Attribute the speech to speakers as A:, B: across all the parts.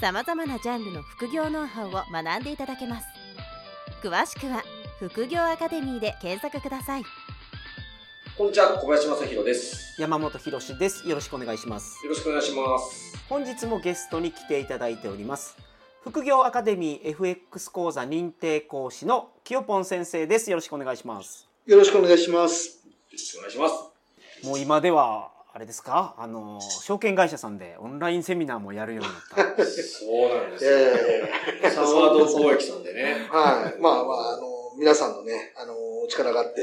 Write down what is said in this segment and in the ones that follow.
A: さまざまなジャンルの副業ノウハウを学んでいただけます詳しくは副業アカデミーで検索ください
B: こんにちは、小林正宏です。
C: 山本博史です。よろしくお願いします。
B: よろしくお願いします。
C: 本日もゲストに来ていただいております。副業アカデミー FX 講座認定講師のきよぽん先生です。よろしくお願いします。
D: よろしくお願いします。
B: よろしくお願いします。
C: もう今ではあれですか、あの証券会社さんでオンラインセミナーもやるようになった。
B: そうなんですよ。
D: え
B: サワード貿易さんでね。
D: はい。まあまあ、あの、皆さんのね、あの、お力があって、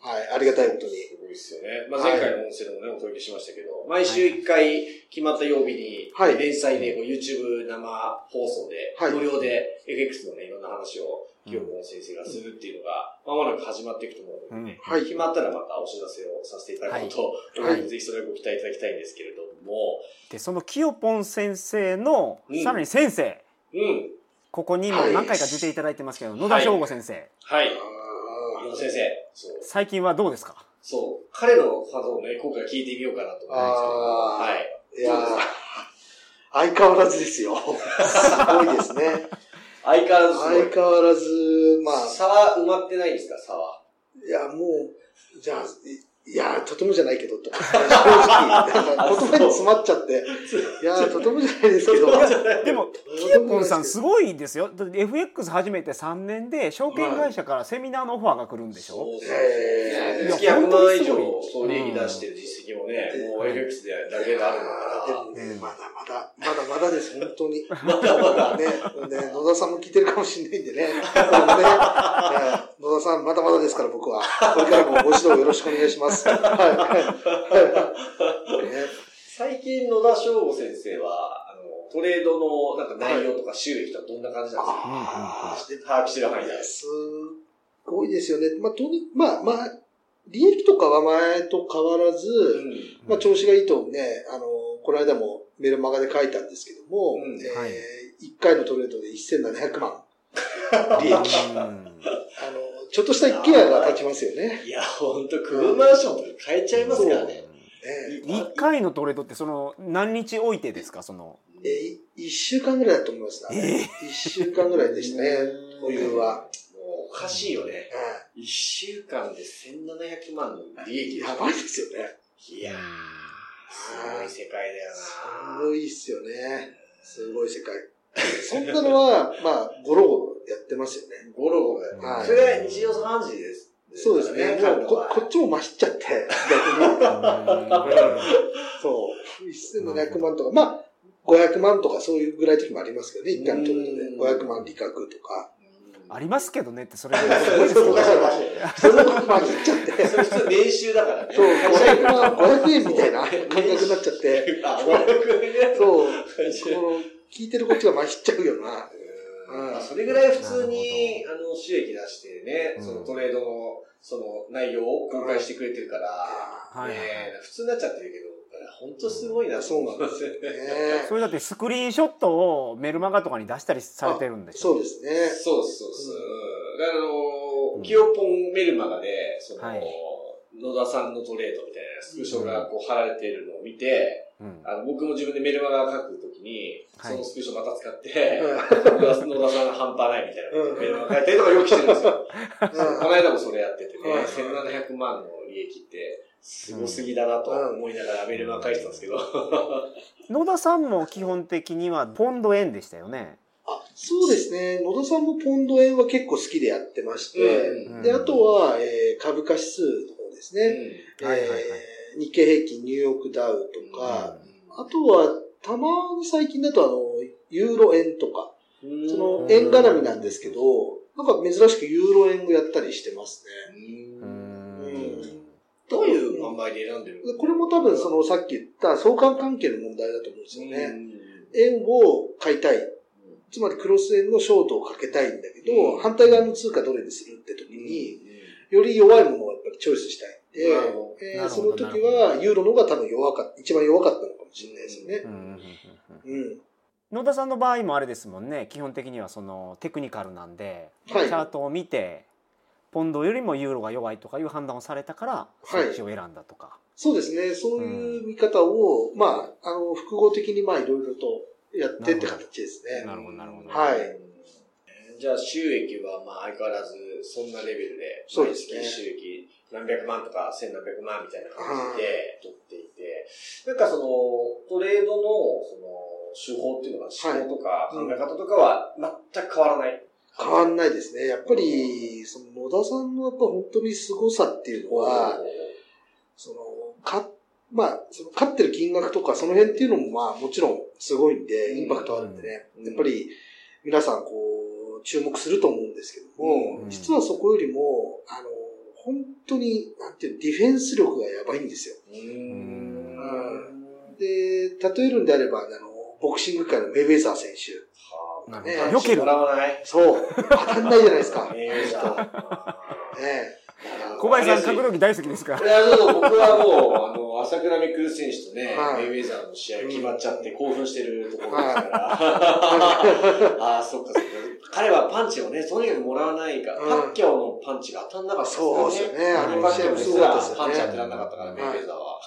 D: はい、ありがたいことに。
B: すごいですよね。まあ、前回の音声でもね、お届けしましたけど、毎週一回決まった曜日に、
D: はい
B: 連載でこう YouTube 生放送で、
D: はい
B: 無料で FX のね、いろんな話を、清子先生がするっていうのが、まもなく始まっていくと思うので、
C: うん
D: はい。
B: 決まったらまたお知らせをさせていただこうと、
D: はい
B: ぜひそれをご期待いただきたいんですけれども、
C: でそのきよぽん先生の、
B: うん
C: さらに先生、
B: うん。
C: ここにも何回か出ていただいてますけど、野田翔吾先生、
B: はい。
D: あ
B: 野田先生。そう。
C: 最近はどうですか？
B: そう。彼のファンをね、今回聞いてみようかなと思うんですけど。はい。
D: ーいやー相変わらずですよ。すごいですね。
B: 相変わらず。
D: 相変わらず、まあ、
B: 差は埋まってないんですか、差は。
D: いや、もう、じゃあ、いいや、とてもじゃないけど、と。正直、言葉に詰まっちゃって、いや、とてもじゃないですけど。
C: でもきよぽんさんすごいですよ。だって FX 始めて3年で証券会社からセミナーのオファーが来るんでしょ？
B: そうそう。月100万以上総利益出してる実績もね、もう
C: うん
B: FX でだけがあるんだか
D: でもね、まだまだ、まだまだです、本当に。
B: ら。まだまだ。
D: ね、ね、野田さんも聞いてるかもしれないんでね。ねえー野田さん、まだまだですから、僕は。これからもご指導よろしくお願いします。はい。はい。はい。ね
B: 最近野田翔吾先生は、あの、トレードのなんか内容とか収益とかどんな感じなんですか、
D: あー
B: 把握してる範囲で。
D: すごいですよね。まあ、とに、まあ、まあ、利益とかは前と変わらず、
B: うん。
D: まあ、調子がいいとね、あの、この間もメルマガで書いたんですけども、
B: うん
D: えー
C: はい
D: 1回のトレードで1700万利益。
C: うん
D: あの、ちょっとした一軒家が立ちますよね。
B: いや、ほんと、クブマンションとか買えちゃいますからね。
D: ね
C: 一回のトレードってその何日置いてですか？その
D: えー、一週間ぐらいだと思いますね。一週間ぐらいでしたね、保有は。
B: もうおかしいよね。
D: は
B: 一週間で1700万の利益
D: やばいですよね。
B: いやー、すごい世界だよ
D: す
B: な
D: ごいっすよね。すごい世界。そんなのは、まあ、ゴロゴロやってますよね。
B: ゴロゴロだよ。
D: はい
B: それが日常茶飯事です。
D: そうですね。もうこ、こっちもまひっちゃって、逆に。そう。1700万とか、まあ、500万とかそういうぐらいの時もありますけどね、一回のトレードで。500万利確とか。
C: ありますけどねってそれぐらいすごいですよ
D: そうだから
C: ね。
D: それもまひっちゃって。
B: それ普通年収だからね。
D: そう、500万、500円みたいな感覚になっちゃって。
B: あ、500円ね。
D: そう、聞いてるこっちがまひっちゃうよな。
B: それぐらい普通に、あの、収益出してね、
C: うん
B: そのトレードの、その内容を公開してくれてるから、
C: はい
B: 普通になっちゃってるけど、本当すごいなと思いますよね。
D: ね
C: それだってスクリーンショットをメルマガとかに出したりされてるんでしょ？
D: そうですね。
B: そうです、そうです。うん。だからあ
C: うん
B: の、キヨポンメルマガで、その、
C: はい
B: 野田さんのトレードみたいなスクショがこう貼られてるのを見て、
C: うん
B: あの僕も自分でメルマガ書くときに、
C: はい。
B: そのスクショまた使って、野田野田さんが半端ないみたいな
D: うん。
B: メルマガ書いたりとかよくしてるんですよ。
D: うん。
B: この間もそれやっててね、
D: うん。
B: 1700万の利益って、すごすぎだなと思いながらメルマガ書いてたんですけど。
C: 野田さんも基本的にはポンド円でしたよね。
D: あそうですね。野田さんもポンド円は結構好きでやってまして、
B: うん。
D: で、あとは、えー株価指数の方ですね。
C: はいはいはい。
D: えー日経平均、ニューヨークダウとか、あとは、たまに最近だとあの、ユーロ円とか、
B: うん。
D: その円絡みなんですけど、なんか珍しくユーロ円をやったりしてますね。
B: どういう販売で選んでる？
D: これも多分そのさっき言った相関関係の問題だと思うんですよね。
B: うん。
D: 円を買いたい。つまりクロス円のショートをかけたいんだけど、
B: うん。
D: 反対側の通貨どれにするって時に、より弱いものをやっぱりチョイスしたいえーその時はユーロの方が多分弱かった、一番弱かったのかもしれないですよね。
C: うん。うんうんうん。
D: うん。
C: 野田さんの場合もあれですもんね。基本的にはそのテクニカルなんで、
D: はい。
C: チャートを見てポンドよりもユーロが弱いとかいう判断をされたからそ
D: はい。
C: っちを選んだとか、
D: そうですね。そういう見方を、まあ、あの、複合的にまあいろいろとやってって形ですね。
C: なるほどなるほど
D: はい。
B: じゃあ収益はまあ相変わらずそんなレベルで、毎
D: そうです
B: 収益何百万とか千何百万みたいな感じで取っていて、なんかそのトレードのその手法っていうのが、手法とか考え方とかは全く変わらない。
D: 変わんないですね。やっぱり、その野田さんのやっぱ本当に凄さっていうのは、その、か、まあ、その勝ってる金額とかその辺っていうのもまあもちろんすごいんで、インパクトあるんでね。
B: うん
D: やっぱり皆さんこう、注目すると思うんですけども、
C: うん
D: 実はそこよりも、あの、本当に、なんていうの、ディフェンス力がやばいんですよ。
B: うーん。
D: で、例えるんであれば、あの、ボクシング界のメイウェザー選手。
C: なる
D: ね
C: 避ける
B: もらわない？
D: そう。当たんないじゃないですか。
B: メイウェザー
D: ね
C: 小林さん格闘技大好きですか？
B: いや、そう僕はもう、あの、朝倉未来選手とね、
D: はい
B: メイウェザーの試合決まっちゃって興奮してるところです
D: は
B: から。ああ、そっかそっか。彼はパンチをね、とにかくもらわないから、
D: うん
B: パッキャオのパンチが当たんなかった
D: そうですよね
B: あのパッキャオですらパンチ当てられなかったから、メイウ
D: はい
B: ェザーは。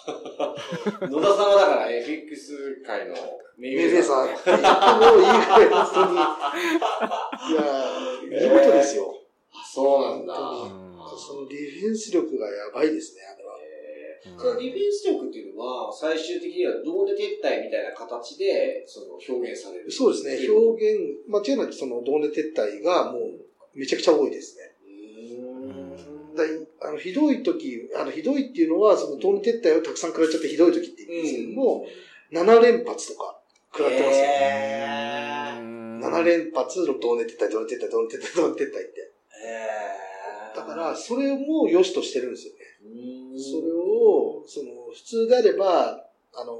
B: 野田さんはだから FX 界のメ
D: メイウェザ
B: イウェザー。
D: もいいぐらい、本当に。いやー、見事ですよ。
B: あそうなんだ。
C: うん
D: そのディフェンス力がやばいですね、
B: そのディフェンス力っていうのは、最終的にはどうで撤退みたいな形で、その表現される。
D: そうですね、表現、間違いなくその同値撤退がもうめちゃくちゃ多いですね。だいあのひどい時、あのひどいっていうのは、その同値撤退をたくさん食らっちゃってひどい時って言うんですけども、7連発とか食らってますよ。
B: へー
C: うん
D: 7連発の同値撤退、同値撤退、同値撤退、同値撤退って。だから、それも良しとしてるんですよね。それを、その、普通であれば、あの、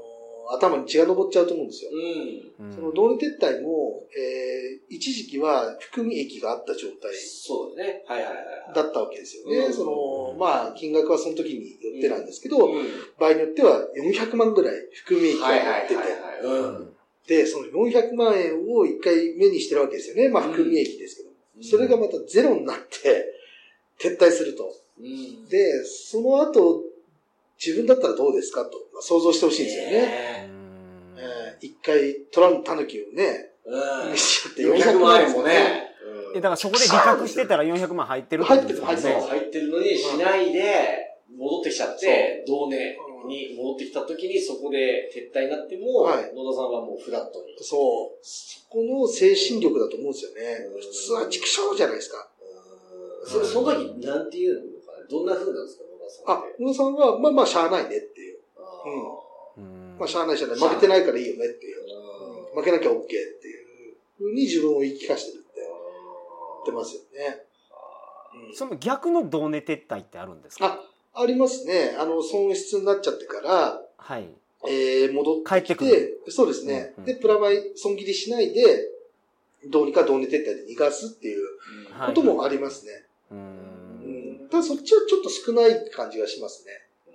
D: 頭に血が上っちゃうと思うんですよ。
B: うん。
C: うん
D: その同値撤退も、えー、一時期は含み益があった状態
B: そうだね。はいはいはいはい。
D: だったわけですよね。
B: うん
D: その、まあ、金額はその時によってなんですけど、
B: うん
D: 場合によっては400万ぐらい含み益が
B: はいはい
D: 持ってて、
B: はい。
D: で、その400万円を一回目にしてるわけですよね。まあ、含み益ですけど。それがまたゼロになって、撤退すると。
B: うん。
D: で、その後、自分だったらどうですかと、まあ想像してほしいんですよね。
B: ね。
D: えー一回、トランタヌキをね、
B: うん。
D: 見しちゃって
B: 400万円もね。
C: えだからそこで利確してたら400万入ってる
D: 入ってる
C: ことですよね
B: そう、入ってるのにしないで、戻ってきちゃって、同年に戻ってきた時にそこで撤退になっても、
D: はい
B: 野田さんはもうフラットに。
D: そう、そこの精神力だと思うんですよね
B: うん。
D: 普通は畜生じゃないですか。
B: そその時、なんて言うのかなどんな風なんですか、
D: あ
B: って。、
D: 野田さんは、まあまあ、しゃあないねっていう。
C: うん
D: まあ、しゃあないしゃあない。負けてないからいいよねっていう。負けなきゃ OK っていうふうに自分を言い聞かせてるって言ってますよね。うん
C: その逆の同値撤退ってあるんですか？
D: あ、ありますね。あの、損失になっちゃってから、
C: はい
D: えー、戻って
C: 帰って
D: そうですね。
C: うんうん
D: で、プラマイ損切りしないで、どうにか同値撤退で逃がすっていう
C: はい
D: こともありますね。
C: う
D: うんん。ただそっちはちょっと少ない感じがしますね。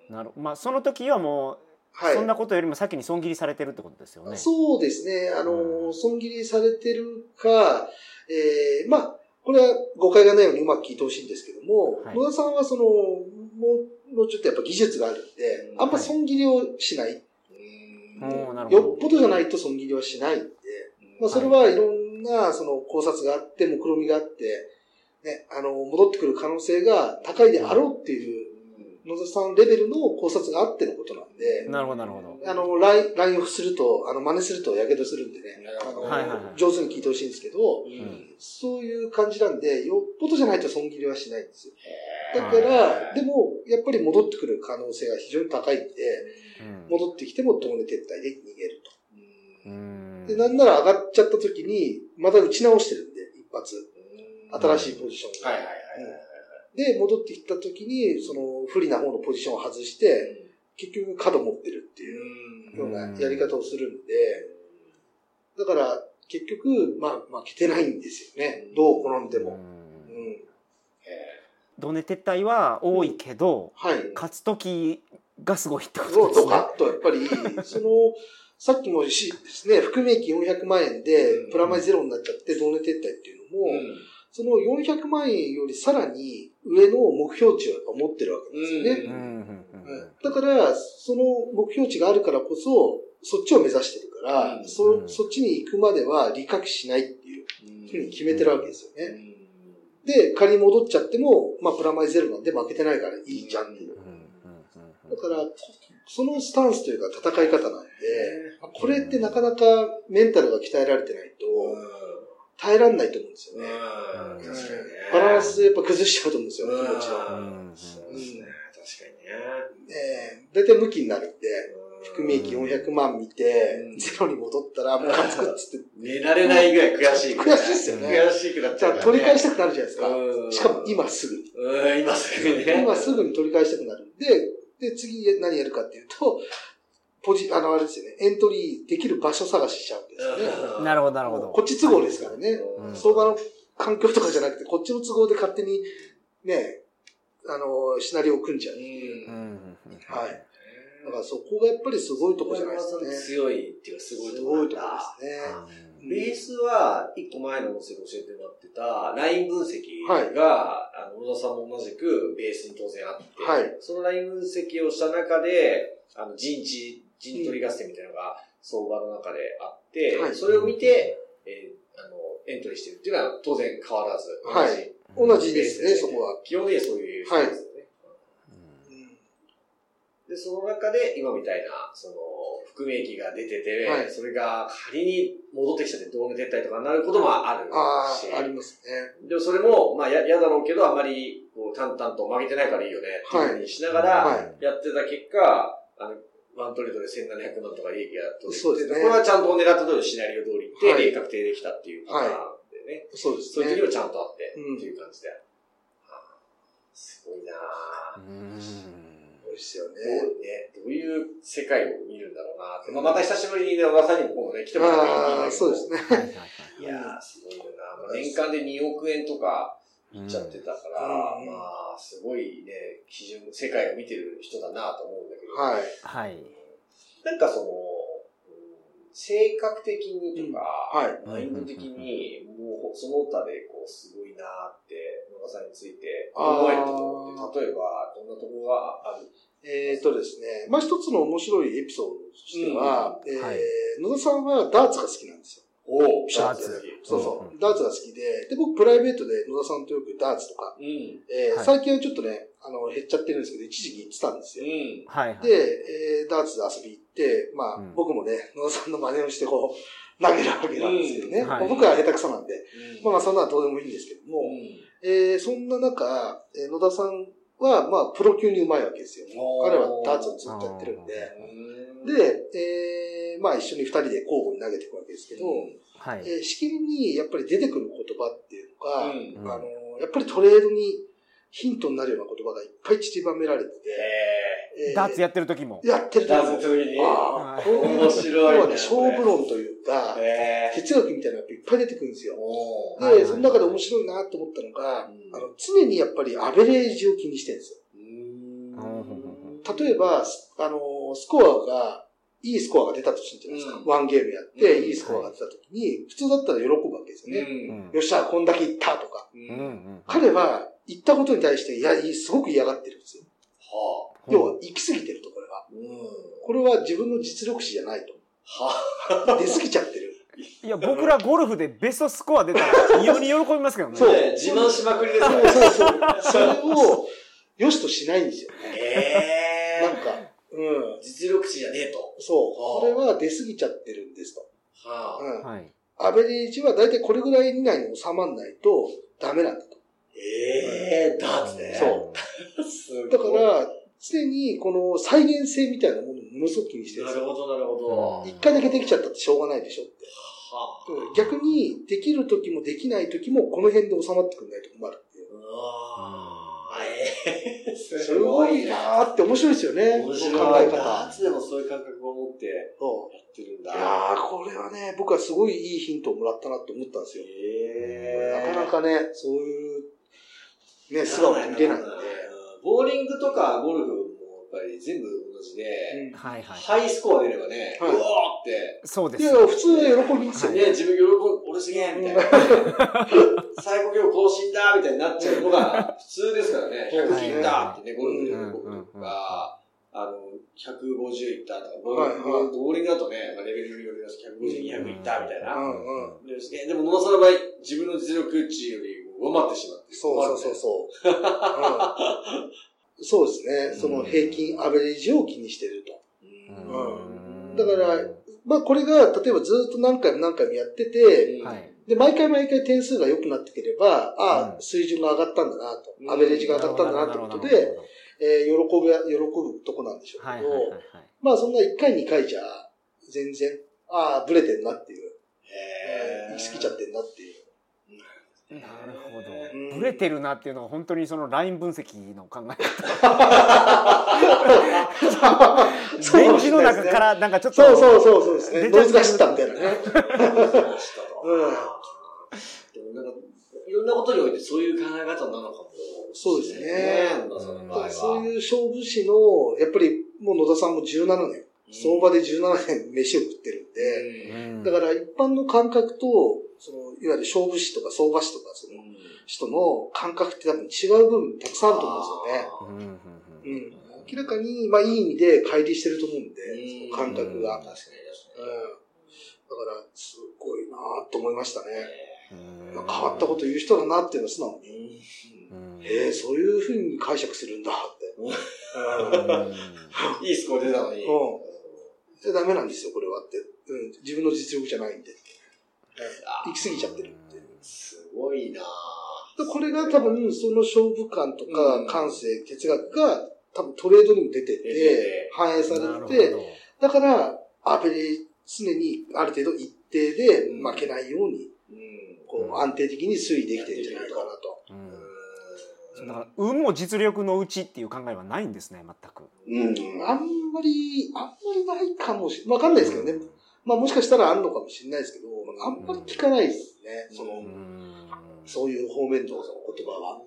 C: なるまあその時はもう、
D: はい。
C: そんなことよりも先に損切りされてるってことですよね
D: そうですね。あの、
C: うん
D: 損切りされてるか、えー、まあ、これは誤解がないようにうまく聞いてほしいんですけども、
C: はい
D: 野田さんはその、もう、もうちょっとやっぱ技術があるんで、
B: うん
D: あんま損切りをしない。
B: うん
C: おーなるほど
D: よっぽどじゃないと損切りはしないんで、まあ、それはいろんな、その考察があって、目論みがあって、ね、あの、戻ってくる可能性が高いであろうっていう、野田さんレベルの考察があってのことなんで、
C: なるほどなるほど。
D: あの、ライン、ラインをすると、あの、真似すると火傷するんでね、あの、
C: はいはいはい。
D: 上手に聞いてほしいんですけど、
B: うん。
D: そういう感じなんで、よっぽどじゃないと損切りはしないんですよ。だから、でも、やっぱり戻ってくる可能性が非常に高いんで、
C: うん。
D: 戻ってきても同値撤退で逃げると。
C: うん。
D: で、なんなら上がっちゃった時に、また打ち直してるんで、一発。新しいポジションが
B: はいはいはいはい。
D: で、戻ってきた時に、その不利な方のポジションを外して、結局角持ってるっていうようなやり方をするんで、だから、結局、まあ、負けてないんですよね。どう転んでも。
C: うん
D: うん。
C: ドネ撤退は多いけど、
D: はい。
C: 勝つ時がすごいってことですね。
D: とか、あとやっぱり、その、さっきもしですね、含み益400万円で
B: うん、
D: プラマイゼロになっちゃって、同値撤退っていうのも、その400万円よりさらに上の目標値を持ってるわけですよね。だから、その目標値があるからこそ、そっちを目指してるから、
B: うん。
D: そ
C: うん
D: そっちに行くまでは利確しないっていう
B: うん。
D: ふうに決めてるわけですよね。
B: うん。
D: で、仮に戻っちゃっても、まあ、プラマイゼロなんで負けてないからいいじゃんっていう。だから、そのスタンスというか戦い方なんで、まあこれってなかなかメンタルが鍛えられてないと耐えられないと思うんですよね。
B: うん確かにね。
D: バランスやっぱ崩しちゃうと思うんですよ、気持ちを。
B: うんそうですね。確かにね。
D: ええ大体向きになるんで、含み益400万見て
B: う、ん
D: ゼロに戻ったら、ムカつくっつって、
B: 寝られないぐらい悔しい。
D: 悔しいっすよね
B: 悔しくなっち
D: じゃ
B: う。
D: 取り返したくなるじゃないですか。
B: うん
D: しかも今すぐに。
B: うん、今すぐにね。
D: 今すぐに取り返したくなるんで、で、次何やるかっていうと、ポジ、あの、あれですよね、エントリーできる場所探ししちゃうんですよね。
B: うん
C: なるほどなるほど。
D: こっち都合ですからね。
C: うん
D: 相場の環境とかじゃなくて、こっちの都合で勝手に、ね、あの、シナリオを組んじゃう。
B: うん
D: はい。だからそこがやっぱりすごいとこじゃないですかね。
B: 強いっていうかすごいとこ
D: すごいとこですね。
B: ベースは、一個前の音声で教えてもらってた、ライン分析が、あの、小田さんも同じくベースに当然あって、
D: はい
B: そのライン分析をした中で、あの、陣地、陣取り合戦みたいなのが相場の中であって、
D: はい
B: それを見て、えーあの、エントリーしてるっていうのは当然変わらず、
D: はい
B: 同じ
D: ですね、そこは。
B: 基本的にそういう人ですよね。
D: うん
B: で、その中で今みたいな、その、含み益が出てて、
D: はい
B: それが仮に戻ってきちゃって動画撤退とかになることもある
D: あ
B: し、
D: あ、ありますね。
B: でもそれも、まあ、や、嫌だろうけど、あんまり、こう、淡々と負けてないからいいよね、っていうふうにしながら、
D: はい。
B: やってた結果、あの、ワントレードで1700万とか利益が取れて、
D: そうですね
B: これはちゃんと狙った通りのシナリオ通りって、
D: はい
B: 利益確定できたっていうパターンでね、
D: そうですね
B: そういう時。にもちゃんとあって、
D: うん
B: っていう感じで。あすごいなぁ。
C: うん
D: そうですよね。
B: ね、どういう世界を見るんだろうなって。まあ、また久しぶりにね、小田さんにも今度ね、来てもらったらいいんだけど
D: そうですね。
C: はいはいはい
B: いやー、すごいよな。まあ、年間で2億円とかいっちゃってたから、
D: うん
B: まあ、すごいね、基準、世界を見てる人だなと思うんだけど。
D: はい。
C: はい。
B: なんかその、うん性格的にとか、
D: はい。
B: マインド的に、もうその他でこう、すごいなって、野田さんについて思えるところって、例えば、どんなところがある？
D: えっ、とですね、まあ一つの面白いエピソードとしては、えー
C: はい
D: 野田さんはダーツが好きなんですよ。
B: おお
C: ダーツ
D: そうそう、
C: うん
D: ダーツが好きで、で、僕プライベートで野田さんとよくダーツとか、
B: うん。
D: えー
C: はい
D: 最近はちょっとね、あの、減っちゃってるんですけど、一時期行ってたんですよ。
B: うん。
C: はいはい。
D: で、えーダーツで遊び行って、まあ、
C: うん
D: 僕もね、野田さんの真似をしてこう、投げるわけなんですけどね。僕は下手くそなんで、まあまあそんなのはどうでもいいんですけども、
B: うん
D: えーそんな中、えー野田さんは、まあ、プロ級にうまいわけですよ。彼はダーツをずっとやってるんで。
B: うん、
D: で、えーまあ一緒に二人で交互に投げていくわけですけど、
C: はい。
D: えーしきりにやっぱり出てくる言葉っていうのが、
B: うん。
C: うん
D: あの、やっぱりトレードにヒントになるような言葉がいっぱい散りばめられてて、
B: え
D: え
C: ダーツやってる時も。
D: やってる
B: ー、ダーツの時に、
D: ああ、
C: はい。
D: こう
B: 面白いね。
D: 要はね、勝負論というか、
B: えー、
D: 哲学みたいなのがいっぱい出てくるんですよ。で、
C: はいはい
D: その中で面白いなと思ったのが、
B: うん。
D: あの常にやっぱりアベレージを気にしてるんですよ。
B: うん。
D: 例えば、すあの、スコアが、いいスコアが出たとするじゃないですか。
B: うん
D: ワンゲームやって、
B: うん
D: いいスコアが出たときに、普通だったら喜ぶわけですよね。
C: うん
D: よっしゃ、こんだけいったとか。彼は、言ったことに対して、いや、すごく嫌がってるんですよ。
B: は
D: 要は、行き過ぎてると、これは。これは自分の実力値じゃないと。
B: は
D: 出過ぎちゃってる。
C: いや、僕らゴルフでベストスコア出たら、異様に喜びますけどね。
D: そう
B: ね自慢しまくりです
D: そう
B: ね。
D: そうそう。それを、良しとしないんですよね。
B: え
D: なんか、うん。
B: 実力値じゃねえと。
D: そう。これは出過ぎちゃってるんですと。
B: はあ。
D: うん。
C: はい。
D: アベレージは大体これぐらい以内に収まらないとダメなんだと。
B: ええー、ダーツね。
D: そう
B: すごい。
D: だから、常にこの再現性みたいなものをものすごく気にしてるんですよ。
B: なるほど、なるほど。
C: うん
D: 一回だけできちゃったってしょうがないでしょって。
B: はあ。
D: 逆に、できる時もできない時もこの辺で収まってくんないと困るっていう。
B: うわええ
D: すごいなーって面白いですよね。
B: 面白い。
D: 考え
B: ダ
D: 方
B: ー。ツでもそういう感覚を持ってや
D: そ
B: ってるんだ。
D: ういやー、これはね、僕はすごいいいヒントをもらったなって思ったんですよ。
B: へ
D: なかなかね、そういう、ね、素顔が見れないんで。
B: ボーリングとかゴルフぱり全部同じで、
D: うん
C: はいはい。
B: ハイスコア出ればね、
D: はいう
B: おーって、
C: そうです。
D: いや、普通は喜びますよね。
B: ね、自分喜ぶ、俺すげえみたいな。最高記録更新だみたいになっちゃうのが普通ですからね。100切ったってね、ゴルフで喜ぶとか、あの、150いったとか、ボーリングだとね、まあ、レベルによります150、200いったみたいな。
D: うんうん。
B: ですねでも野田さんの場合、自分の実力値より上回ってしまって。
D: そうそうそうそう。うんそうですね。その平均アベレージを気にしてると。
B: うん。
D: だからまあこれが、例えばずっと何回も何回もやってて、
C: はい。
D: で、毎回毎回点数が良くなってければ、ああ、
C: うん
D: 水準が上がったんだなと
B: う、ん
D: アベレージが上がったんだなってことで、えー喜ぶや、喜ぶとこなんでしょうけど。まあそんな1回2回じゃ、全然、ああ、ブレてんなっていう、
B: へー
D: 行き過ぎちゃってんなっていう。
C: なるほ
D: うん
C: ど。ブレてるなっていうのが本当にそのライン分析の考え
D: そう
C: レンジの中からなんかちょっと
D: そうそうそうそうですね。ノイズが知ったみたいなね。うん。
B: でもなんか、いろんなことにおいてそういう考え方なのかも。
D: そうですね
B: 野田さんの場合は。
D: そういう勝負師の、やっぱりもう野田さんも17年、相場で17年飯を食ってるんで、
C: うん
D: だから一般の感覚と、その、いわゆる勝負師とか相場師とか、その人の感覚って多分違う部分たくさんあると思うんですよね。
C: うんうんうん
D: うん。明らかに、まあいい意味で乖離してると思うんで、
B: うん
D: その感覚が。うん。だか
B: 確かに確
D: ら、すごいなと思いましたね。
C: うん
D: まあ変わったこと言う人だなっていうのは素直に。ええそういうふうに解釈するんだって。
C: うん
B: いいスコア出たのに。
D: うん。じゃダメなんですよ、これはって。うん。自分の実力じゃないんで。行き過ぎちゃってるって。
B: すごいな
D: でこれが多分、その勝負感とか
B: うん
D: 感性、哲学が多分トレードにも出て
B: 出て
D: 反映されて、
C: ど
D: だから、アベレ常にある程度一定で負けないように、
B: うん。
D: こう、安定的に推移できてるんじゃないかなと。
C: うんだから運も実力のうちっていう考えはないんですね全く。
D: うん、あんまり、あんまりないかもしれない。わかんないですけどね。まあもしかしたらあんのかもしれないですけど、あんまり聞かないですね。その、
C: うん
D: そういう方面の言葉は。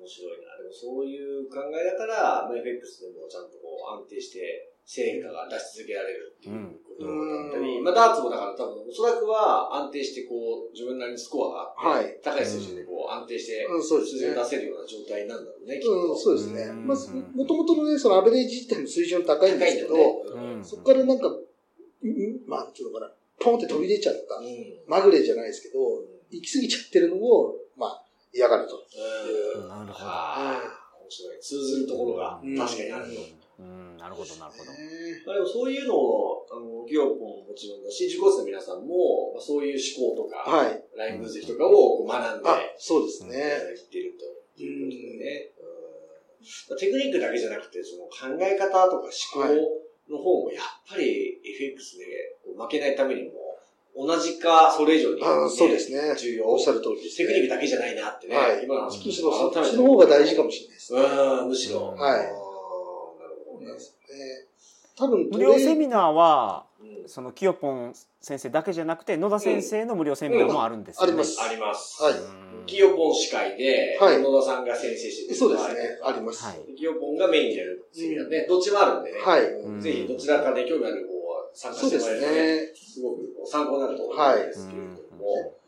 B: 面白いな。でもそういう考えだから、まあ FX でもちゃんとこう安定して成果が出し続けられるっていうことだったり、
D: うん
B: まあダーツもだから多分おそらくは安定してこう自分なりにスコアがあって、
D: はい。
B: 高い水準で安定して
D: うん、そうですね
B: 数字を。出せるような状態なんだろうね、きっと。
D: うん、そうですね。
C: うん
D: まあ、もともとのね、そのアベレージ自体の水準高いんですけど、
C: うん
D: そこからなんか、うんまあ、ちょっとかな、ポンって飛び出ちゃった、
B: うん。
D: まぐれじゃないですけど、行き過ぎちゃってるのを、まあ、嫌がると。
B: うん。
C: なるほど
B: 面白い。通ずるところが
D: うん
B: 確かにあると。
C: うんなるほどなるほど。
B: あでもそういうのを、あの、ギオポンももちろんだし、受講生の皆さんも、まあ、そういう思考とか、
D: はい。
B: ライン分析とかをこう学んで、
D: あ、そうです
B: い
D: ね。
B: いているということでね。うんテクニックだけじゃなくて、その考え方とか思考の方も、やっぱり FX で負けないためにも、同じか、それ以上に、
D: あそうですね。
B: 重要。
D: おっしゃる通りです、
B: テ
D: ね。
B: クニックだけじゃないなってね。
D: はい
B: 今の話
D: むしろそっちの方が大事かもしれないですね。
B: うん、むしろ。
C: はい
D: 多分、
C: 無料セミナーは
B: うん
C: そのキヨポン先生だけじゃなくて野田先生の無料セミナーもあるんですよね。
D: うんあります
B: あります。
D: はい
C: うん
B: キヨポン司会で、
D: はい
B: 野田さんが先生してる
D: そうですね。あります。
C: はい
B: キヨポンがメインでやるセミナーね、どっちもあるんでね。
D: はい
B: うんぜひどちらかで興味ある方は参加
D: そうです
B: してもらえるとね、
D: ね。
B: すごく参考になると思うんですけれども。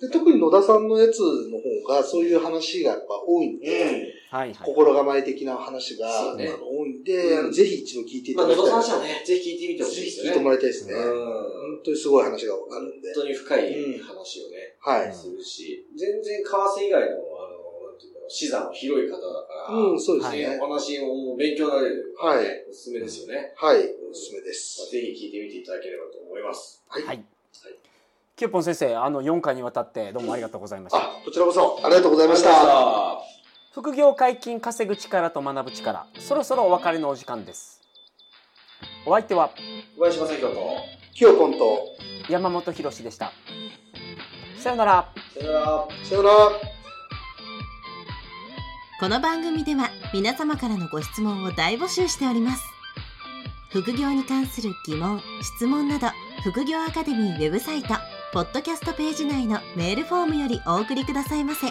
D: で特に野田さんのやつの方が、そういう話がやっぱ多いん
B: うん。
D: で、
C: はいはい。
D: 心構え的な話が、
B: そうね
D: 多いんで、あのぜひ一度聞いてい
B: まあ、
D: ただきたい。
B: 野田さんじゃね、ぜひ聞いてみてほしいですよね。
D: ぜひ聞いてもらいたいですね。
B: うん。
D: 本当にすごい話があるんで。
B: 本当に深い話をね、
D: はい。
B: するし、全然為替以外の、あの、なんていうの、資産の広い方だから、
D: うん、そうです
B: ね
D: ね。
B: お話ももう勉強になれる
D: はい
B: おすすめですよね。
D: はい。おすすめで
B: まあ
D: す。
B: ぜひ聞いてみていただければと思います。
D: はい
C: はい。キヨポン先生、あの4回にわたってどうもありがとうございました。
D: あ、こちらこそ、ありがとうございました。
B: た。
C: 副業解禁稼ぐ力と学ぶ力、そろそろお別れのお時間です。お相手は
B: 小林正宏と、
D: キヨポンと、
C: 山本博史でした。さようなら。
B: ささよなら。
D: さよなら。
A: この番組では皆様からのご質問を大募集しております副業に関する疑問質問など副業アカデミーウェブサイトポッドキャストページ内のメールフォームよりお送りくださいませ